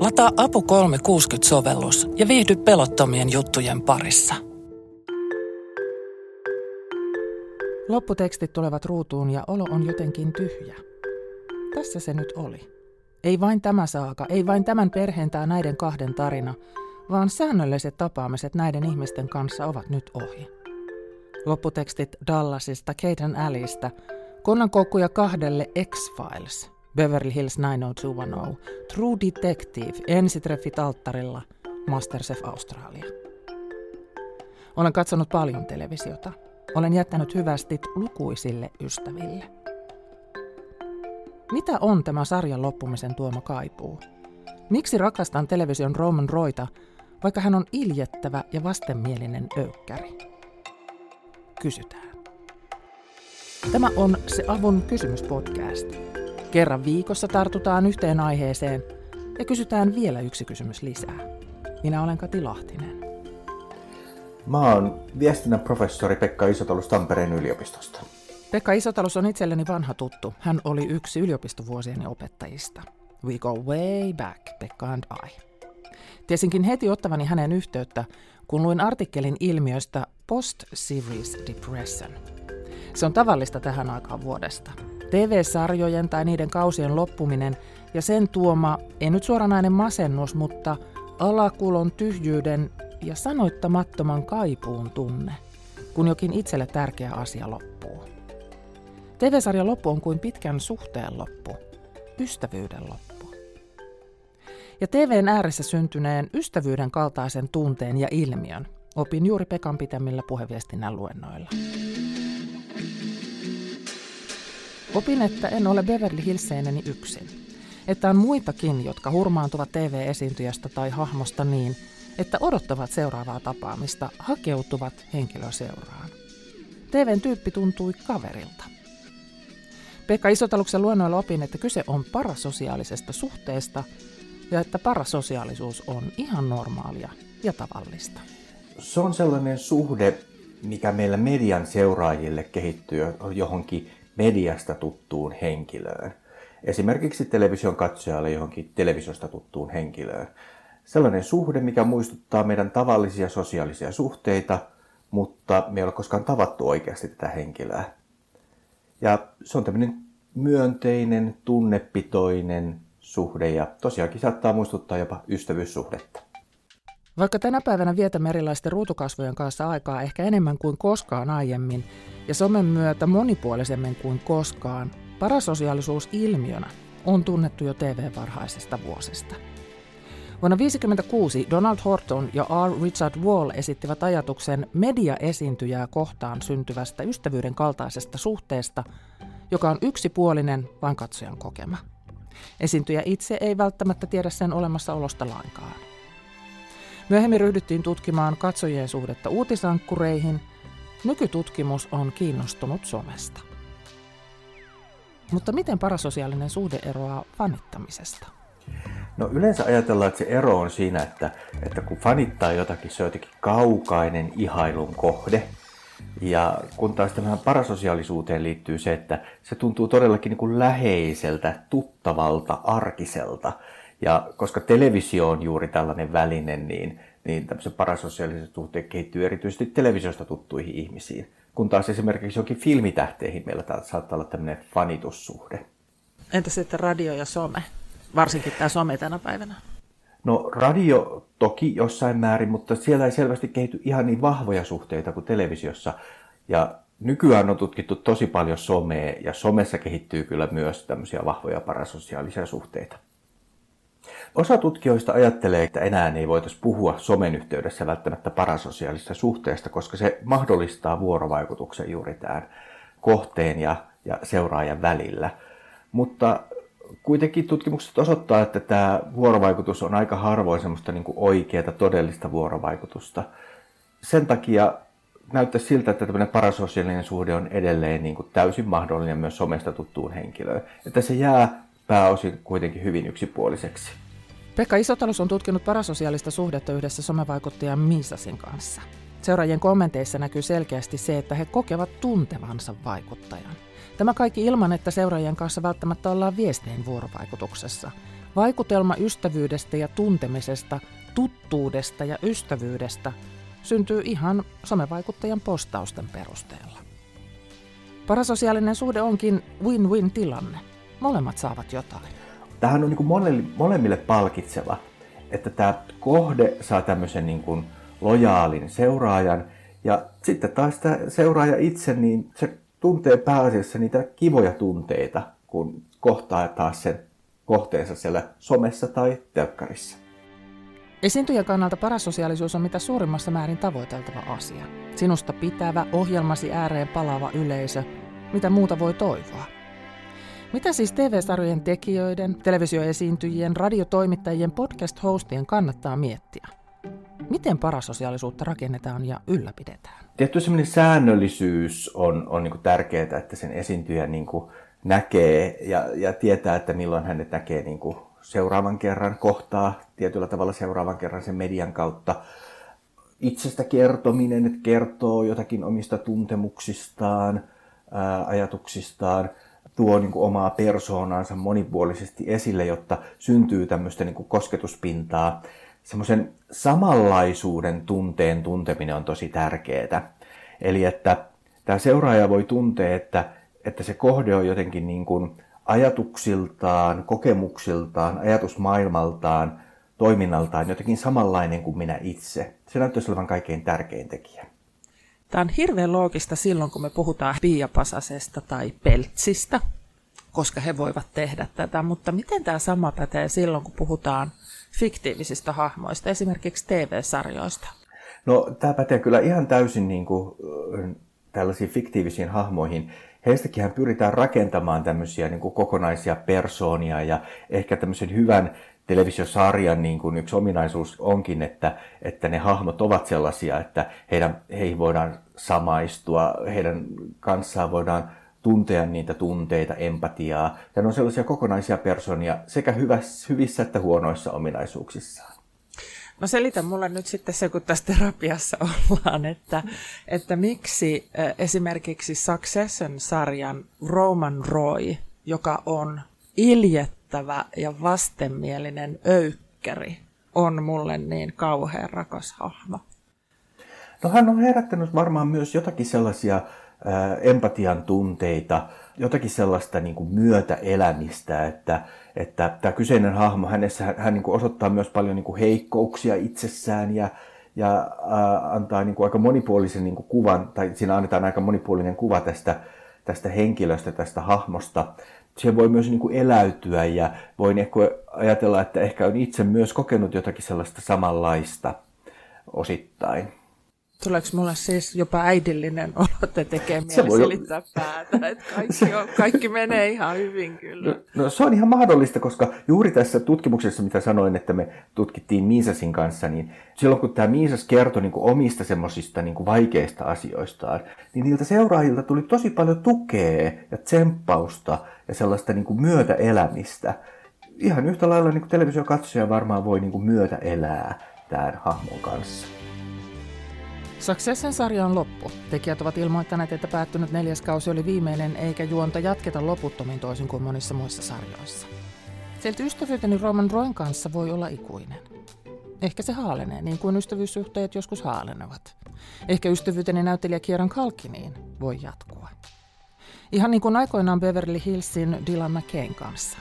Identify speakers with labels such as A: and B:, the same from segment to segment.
A: Lataa Apu 360-sovellus ja viihdy pelottomien juttujen parissa.
B: Lopputekstit tulevat ruutuun ja olo on jotenkin tyhjä. Tässä se nyt oli. Ei vain tämä saaka, ei vain tämän perheen tai näiden kahden tarina, vaan säännölliset tapaamiset näiden ihmisten kanssa ovat nyt ohi. Lopputekstit Dallasista, Caden Alleystä, konnankoukkuja kahdelle X-Files, Beverly Hills 90210, True Detective, ensitreffit alttarilla, Masterchef Australia. Olen katsonut paljon televisiota. Olen jättänyt hyvästit lukuisille ystäville. Mitä on tämä sarjan loppumisen tuoma kaipuu? Miksi rakastan television Roman Roita, vaikka hän on iljettävä ja vastenmielinen öykkäri? Kysytään. Tämä on se Avun kysymyspodcast. Kerran viikossa tartutaan yhteen aiheeseen ja kysytään vielä yksi kysymys lisää. Minä olen Kati Lahtinen.
C: Mä oon viestinnän professori Pekka Isotalus Tampereen yliopistosta.
B: Pekka Isotalus on itselleni vanha tuttu. Hän oli yksi yliopistovuosieni opettajista. We go way back, Pekka and I. Tiesinkin heti ottavani hänen yhteyttä, kun luin artikkelin ilmiöstä Post-Series Depression. Se on tavallista tähän aikaan vuodesta. TV-sarjojen tai niiden kausien loppuminen ja sen tuoma, ei nyt suoranainen masennus, mutta alakulon tyhjyyden ja sanoittamattoman kaipuun tunne, kun jokin itselle tärkeä asia loppuu. TV-sarjan loppu on kuin pitkän suhteen loppu, ystävyyden loppu. Ja TVn ääressä syntyneen ystävyyden kaltaisen tunteen ja ilmiön opin juuri Pekan pitämillä puheviestinnän luennoilla. Opin, että en ole Beverly Hillseineni yksin. Että on muitakin, jotka hurmaantuvat TV-esiintyjästä tai hahmosta niin, että odottavat seuraavaa tapaamista, hakeutuvat henkilöseuraan. TVn tyyppi tuntui kaverilta. Pekka Isotaluksen luonnoilla opin, että kyse on parasosiaalisesta suhteesta ja että parasosiaalisuus on ihan normaalia ja tavallista.
C: Se on sellainen suhde, mikä meillä median seuraajille kehittyy johonkin mediasta tuttuun henkilöön. Esimerkiksi television katsojalle johonkin televisiosta tuttuun henkilöön. Sellainen suhde, mikä muistuttaa meidän tavallisia sosiaalisia suhteita, mutta me ei ole koskaan tavattu oikeasti tätä henkilöä. Ja se on tämmöinen myönteinen, tunnepitoinen suhde ja tosiaankin saattaa muistuttaa jopa ystävyyssuhdetta.
B: Vaikka tänä päivänä vietämme erilaisten ruutukasvojen kanssa aikaa ehkä enemmän kuin koskaan aiemmin ja somen myötä monipuolisemmin kuin koskaan, parasosiaalisuus ilmiönä on tunnettu jo TV-varhaisesta vuosista. Vuonna 1956 Donald Horton ja R. Richard Wall esittivät ajatuksen mediaesiintyjää kohtaan syntyvästä ystävyyden kaltaisesta suhteesta, joka on yksipuolinen vain katsojan kokema. Esiintyjä itse ei välttämättä tiedä sen olemassaolosta lainkaan. Myöhemmin ryhdyttiin tutkimaan katsojien suhdetta uutisankkureihin. Nykytutkimus on kiinnostunut somesta. Mutta miten parasosiaalinen suhde eroaa fanittamisesta?
C: No yleensä ajatellaan, että se ero on siinä, että, että kun fanittaa jotakin, se on jotenkin kaukainen ihailun kohde. Ja kun taas tähän parasosiaalisuuteen liittyy se, että se tuntuu todellakin niin kuin läheiseltä, tuttavalta, arkiselta. Ja koska televisio on juuri tällainen väline, niin, niin tämmöisen parasosiaaliset suhteet kehittyy erityisesti televisiosta tuttuihin ihmisiin. Kun taas esimerkiksi jokin filmitähteihin meillä saattaa olla tämmöinen fanitussuhde.
B: Entä sitten radio ja some? Varsinkin tämä some tänä päivänä.
C: No radio toki jossain määrin, mutta siellä ei selvästi kehity ihan niin vahvoja suhteita kuin televisiossa. Ja nykyään on tutkittu tosi paljon somea ja somessa kehittyy kyllä myös tämmöisiä vahvoja parasosiaalisia suhteita. Osa tutkijoista ajattelee, että enää ei voitaisi puhua somen yhteydessä välttämättä parasosiaalisesta suhteesta, koska se mahdollistaa vuorovaikutuksen juuri tämän kohteen ja, ja seuraajan välillä. Mutta kuitenkin tutkimukset osoittaa, että tämä vuorovaikutus on aika harvoin semmoista niin oikeaa, todellista vuorovaikutusta. Sen takia näyttää siltä, että tämmöinen parasosiaalinen suhde on edelleen niin kuin täysin mahdollinen myös somesta tuttuun henkilöön. Että se jää pääosin kuitenkin hyvin yksipuoliseksi.
B: Pekka Isotalus on tutkinut parasosiaalista suhdetta yhdessä somevaikuttajan Miisasin kanssa. Seuraajien kommenteissa näkyy selkeästi se, että he kokevat tuntevansa vaikuttajan. Tämä kaikki ilman, että seuraajien kanssa välttämättä ollaan viestein vuorovaikutuksessa. Vaikutelma ystävyydestä ja tuntemisesta, tuttuudesta ja ystävyydestä syntyy ihan somevaikuttajan postausten perusteella. Parasosiaalinen suhde onkin win-win tilanne. Molemmat saavat jotain.
C: Tähän on niin kuin molemmille palkitseva, että tämä kohde saa tämmöisen niin kuin lojaalin seuraajan ja sitten taas tämä seuraaja itse, niin se tuntee pääasiassa niitä kivoja tunteita, kun kohtaa taas sen kohteensa siellä somessa tai telkkarissa.
B: Esiintyjän kannalta parasosiaalisuus on mitä suurimmassa määrin tavoiteltava asia. Sinusta pitävä, ohjelmasi ääreen palaava yleisö, mitä muuta voi toivoa. Mitä siis TV-sarjojen tekijöiden, televisioesiintyjien, radiotoimittajien, podcast-hostien kannattaa miettiä? Miten parasosiaalisuutta rakennetaan ja ylläpidetään?
C: Tietty semmoinen säännöllisyys on, on niin tärkeää, että sen esiintyjä niin näkee ja, ja tietää, että milloin hänet näkee niin seuraavan kerran, kohtaa tietyllä tavalla seuraavan kerran sen median kautta. Itsestä kertominen, että kertoo jotakin omista tuntemuksistaan, ajatuksistaan, tuo niin kuin omaa persoonansa monipuolisesti esille, jotta syntyy tämmöistä niin kuin kosketuspintaa. Semmoisen samanlaisuuden tunteen tunteminen on tosi tärkeää. Eli että tämä seuraaja voi tuntea, että, että se kohde on jotenkin niin kuin ajatuksiltaan, kokemuksiltaan, ajatusmaailmaltaan, toiminnaltaan jotenkin samanlainen kuin minä itse. Se näyttäisi olevan kaikkein tärkein tekijä.
B: Tämä on hirveän loogista silloin, kun me puhutaan piiapasasesta tai peltsistä, koska he voivat tehdä tätä. Mutta miten tämä sama pätee silloin, kun puhutaan fiktiivisistä hahmoista, esimerkiksi TV-sarjoista?
C: No tämä pätee kyllä ihan täysin niin kuin, tällaisiin fiktiivisiin hahmoihin heistäkin pyritään rakentamaan tämmöisiä niin kuin kokonaisia persoonia ja ehkä tämmöisen hyvän televisiosarjan niin kuin yksi ominaisuus onkin, että, että ne hahmot ovat sellaisia, että heidän, heihin voidaan samaistua, heidän kanssaan voidaan tuntea niitä tunteita, empatiaa. Ja ne on sellaisia kokonaisia persoonia sekä hyvissä että huonoissa ominaisuuksissaan.
B: No selitä mulle nyt sitten se, kun tässä terapiassa ollaan, että, että miksi esimerkiksi Succession-sarjan Roman Roy, joka on iljettävä ja vastenmielinen öykkäri, on mulle niin kauhean rakas hahmo.
C: No hän on herättänyt varmaan myös jotakin sellaisia empatian tunteita, jotakin sellaista niin kuin myötäelämistä, että, että tämä kyseinen hahmo, hänessä hän, hän niin kuin osoittaa myös paljon niin kuin heikkouksia itsessään ja, ja äh, antaa niin kuin aika monipuolisen niin kuin kuvan, tai siinä annetaan aika monipuolinen kuva tästä, tästä henkilöstä, tästä hahmosta. Siihen voi myös niin kuin eläytyä ja voin ehkä ajatella, että ehkä on itse myös kokenut jotakin sellaista samanlaista osittain.
B: Tuleeko mulle siis jopa äidillinen olo, että tekee mieli voi... selittää päätä, että kaikki, on, kaikki menee ihan hyvin kyllä.
C: No, no se on ihan mahdollista, koska juuri tässä tutkimuksessa, mitä sanoin, että me tutkittiin Miisasin kanssa, niin silloin kun tämä Miisas kertoi niin kuin omista semmoisista niin vaikeista asioistaan, niin niiltä seuraajilta tuli tosi paljon tukea ja tsemppausta ja sellaista niin kuin myötäelämistä. Ihan yhtä lailla niin kuin televisiokatsoja varmaan voi niin kuin myötä elää tämän hahmon kanssa.
B: Succession sarja on loppu. Tekijät ovat ilmoittaneet, että päättynyt neljäs kausi oli viimeinen, eikä juonta jatketa loputtomiin toisin kuin monissa muissa sarjoissa. Sieltä ystävyyteni Roman Roin kanssa voi olla ikuinen. Ehkä se haalenee, niin kuin ystävyyssuhteet joskus haalenevat. Ehkä ystävyyteni näyttelijä Kieran Kalkiniin voi jatkua. Ihan niin kuin aikoinaan Beverly Hillsin Dylan McCain kanssa.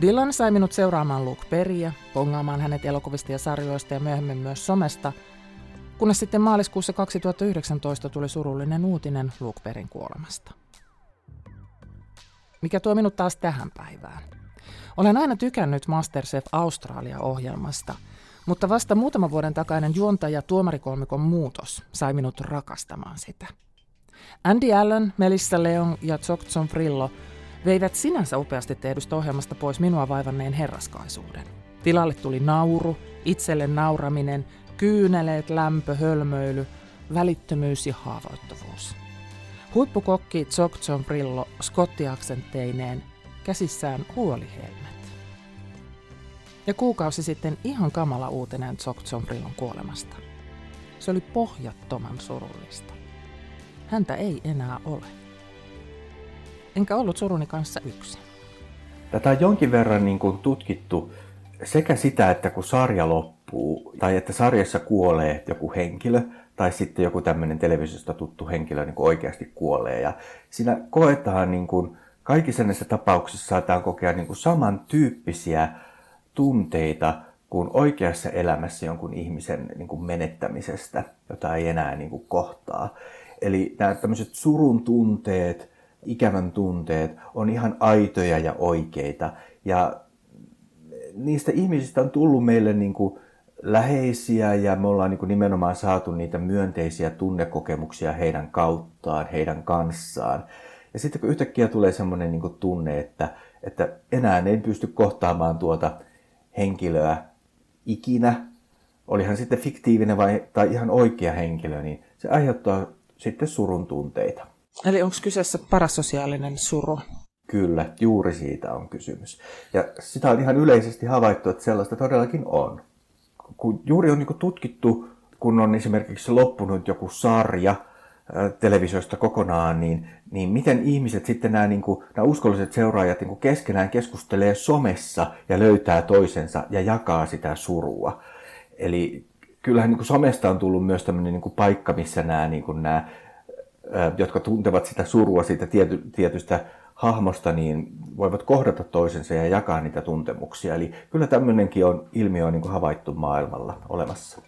B: Dylan sai minut seuraamaan Luke Perryä, pongaamaan hänet elokuvista ja sarjoista ja myöhemmin myös somesta – kunnes sitten maaliskuussa 2019 tuli surullinen uutinen Lukeperin kuolemasta. Mikä tuo minut taas tähän päivään? Olen aina tykännyt Masterchef Australia-ohjelmasta, mutta vasta muutama vuoden takainen juontaja tuomarikolmikon muutos sai minut rakastamaan sitä. Andy Allen, Melissa Leon ja Zogtson Frillo veivät sinänsä upeasti tehdystä ohjelmasta pois minua vaivanneen herraskaisuuden. Tilalle tuli nauru, itselle nauraminen kyyneleet, lämpö, hölmöily, välittömyys ja haavoittuvuus. Huippukokki John Brillo skottiaksentteineen, käsissään huolihelmet. Ja kuukausi sitten ihan kamala uutinen John Brillon kuolemasta. Se oli pohjattoman surullista. Häntä ei enää ole. Enkä ollut suruni kanssa yksin.
C: Tätä on jonkin verran niin kuin tutkittu sekä sitä, että kun sarja loppuu, tai että sarjassa kuolee joku henkilö, tai sitten joku tämmöinen televisiosta tuttu henkilö niin kuin oikeasti kuolee. Ja siinä koetaan niin kuin, kaikissa näissä tapauksissa saadaan kokea niin kuin samantyyppisiä tunteita kuin oikeassa elämässä jonkun ihmisen niin kuin menettämisestä, jota ei enää niin kuin kohtaa. Eli nämä tämmöiset surun tunteet, ikävän tunteet on ihan aitoja ja oikeita. Ja niistä ihmisistä on tullut meille niin kuin läheisiä ja me ollaan niin kuin nimenomaan saatu niitä myönteisiä tunnekokemuksia heidän kauttaan, heidän kanssaan. Ja sitten kun yhtäkkiä tulee semmoinen niin tunne, että, että enää ei pysty kohtaamaan tuota henkilöä ikinä, oli hän sitten fiktiivinen vai, tai ihan oikea henkilö, niin se aiheuttaa sitten surun tunteita.
B: Eli onko kyseessä parasosiaalinen suru?
C: Kyllä, juuri siitä on kysymys. Ja sitä on ihan yleisesti havaittu, että sellaista todellakin on. Kun juuri on niin tutkittu, kun on esimerkiksi loppunut joku sarja televisiosta kokonaan, niin, niin miten ihmiset sitten nämä, niin kuin, nämä uskolliset seuraajat niin kuin keskenään keskustelee somessa ja löytää toisensa ja jakaa sitä surua. Eli kyllähän niin kuin somesta on tullut myös tämmöinen niin kuin paikka, missä nämä, niin kuin nämä, jotka tuntevat sitä surua siitä tiety, tietystä hahmosta, niin voivat kohdata toisensa ja jakaa niitä tuntemuksia. Eli kyllä tämmöinenkin on, ilmiö on niin kuin havaittu maailmalla olemassa.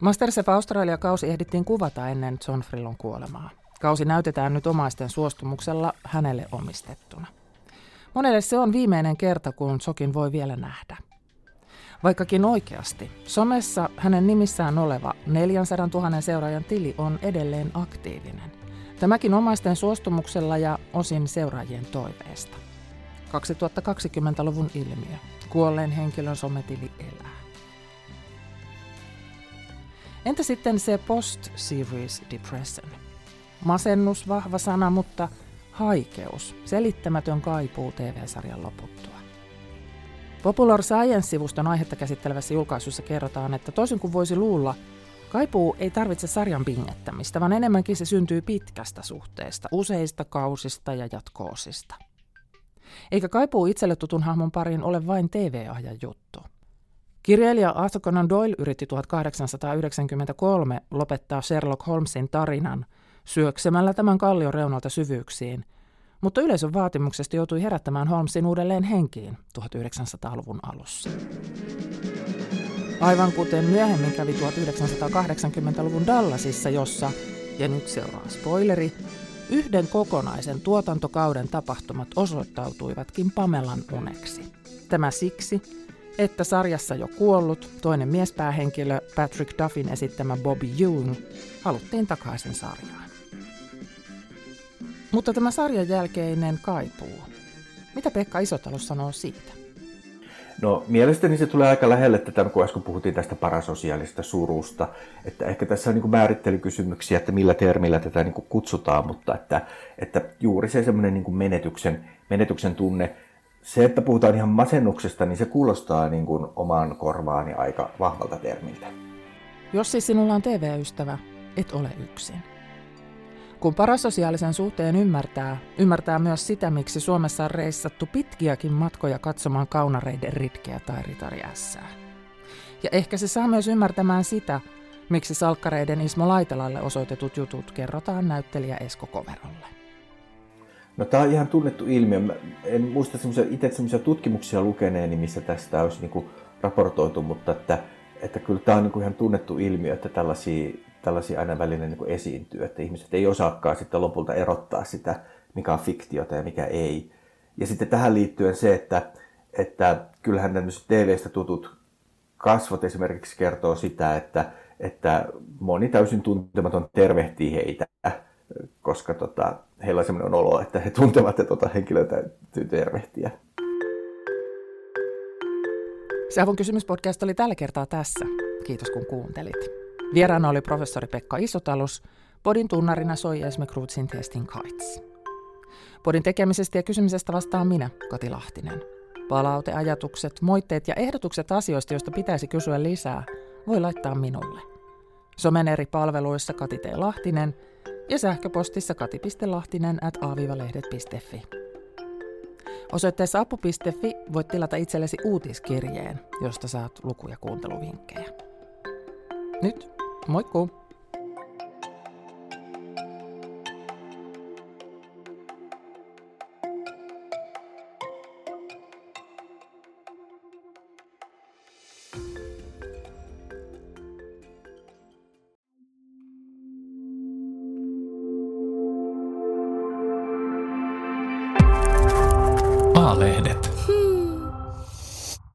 B: Masterchef Australia-kausi ehdittiin kuvata ennen John Frillon kuolemaa. Kausi näytetään nyt omaisten suostumuksella hänelle omistettuna. Monelle se on viimeinen kerta, kun Sokin voi vielä nähdä. Vaikkakin oikeasti, somessa hänen nimissään oleva 400 000 seuraajan tili on edelleen aktiivinen. Tämäkin omaisten suostumuksella ja osin seuraajien toiveesta. 2020-luvun ilmiö. Kuolleen henkilön sometili elää. Entä sitten se post-series depression? Masennus, vahva sana, mutta haikeus, selittämätön kaipuu TV-sarjan loputtua. Popular Science-sivuston aihetta käsittelevässä julkaisussa kerrotaan, että toisin kuin voisi luulla, kaipuu ei tarvitse sarjan pingettämistä, vaan enemmänkin se syntyy pitkästä suhteesta, useista kausista ja jatkoosista. Eikä kaipuu itselle tutun hahmon pariin ole vain TV-ajan juttu. Kirjailija Arthur Conan Doyle yritti 1893 lopettaa Sherlock Holmesin tarinan syöksemällä tämän kallion reunalta syvyyksiin, mutta yleisön vaatimuksesta joutui herättämään Holmesin uudelleen henkiin 1900-luvun alussa. Aivan kuten myöhemmin kävi 1980-luvun Dallasissa, jossa, ja nyt seuraa spoileri, yhden kokonaisen tuotantokauden tapahtumat osoittautuivatkin Pamelan uneksi. Tämä siksi, että sarjassa jo kuollut toinen miespäähenkilö Patrick Duffin esittämä Bobby Jung haluttiin takaisin sarjaan. Mutta tämä sarjan jälkeinen kaipuu. Mitä Pekka Isotalo sanoo siitä?
C: No mielestäni se tulee aika lähelle tätä, kun äsken puhuttiin tästä parasosiaalista surusta. Että ehkä tässä on niin määrittelykysymyksiä, että millä termillä tätä niin kutsutaan, mutta että, että juuri se semmoinen niin menetyksen, menetyksen tunne, se, että puhutaan ihan masennuksesta, niin se kuulostaa niin kuin omaan korvaani aika vahvalta termiltä.
B: Jos siis sinulla on TV-ystävä, et ole yksin. Kun parasosiaalisen suhteen ymmärtää, ymmärtää myös sitä, miksi Suomessa on reissattu pitkiäkin matkoja katsomaan kaunareiden ritkeä tai ritari Ja ehkä se saa myös ymmärtämään sitä, miksi salkkareiden Ismo Laitelalle osoitetut jutut kerrotaan näyttelijä Esko Koverolle.
C: No tämä on ihan tunnettu ilmiö. Mä en muista itse semmoisia tutkimuksia lukeneeni, missä tästä olisi niinku raportoitu, mutta että, että kyllä tämä on niinku ihan tunnettu ilmiö, että tällaisia, tällaisia aina välillä niinku esiintyy, että ihmiset ei osaakaan sitten lopulta erottaa sitä, mikä on fiktiota ja mikä ei. Ja sitten tähän liittyen se, että, että kyllähän tämmöiset TV-stä tutut kasvot esimerkiksi kertoo sitä, että, että moni täysin tuntematon tervehtii heitä koska tota, heillä on sellainen olo, että he tuntevat, että tota henkilöä täytyy tervehtiä.
B: Savun kysymyspodcast oli tällä kertaa tässä. Kiitos kun kuuntelit. Vieraana oli professori Pekka Isotalus. Podin tunnarina soi Esme Kruutsin Testing Kites. Podin tekemisestä ja kysymisestä vastaan minä, Kati Lahtinen. Palauteajatukset, moitteet ja ehdotukset asioista, joista pitäisi kysyä lisää, voi laittaa minulle. Somen eri palveluissa Kati T. Lahtinen – ja sähköpostissa kati.lahtinen at aavivalehdet.fi. Osoitteessa apu.fi voit tilata itsellesi uutiskirjeen, josta saat luku- ja kuunteluvinkkejä. Nyt, moikkuu!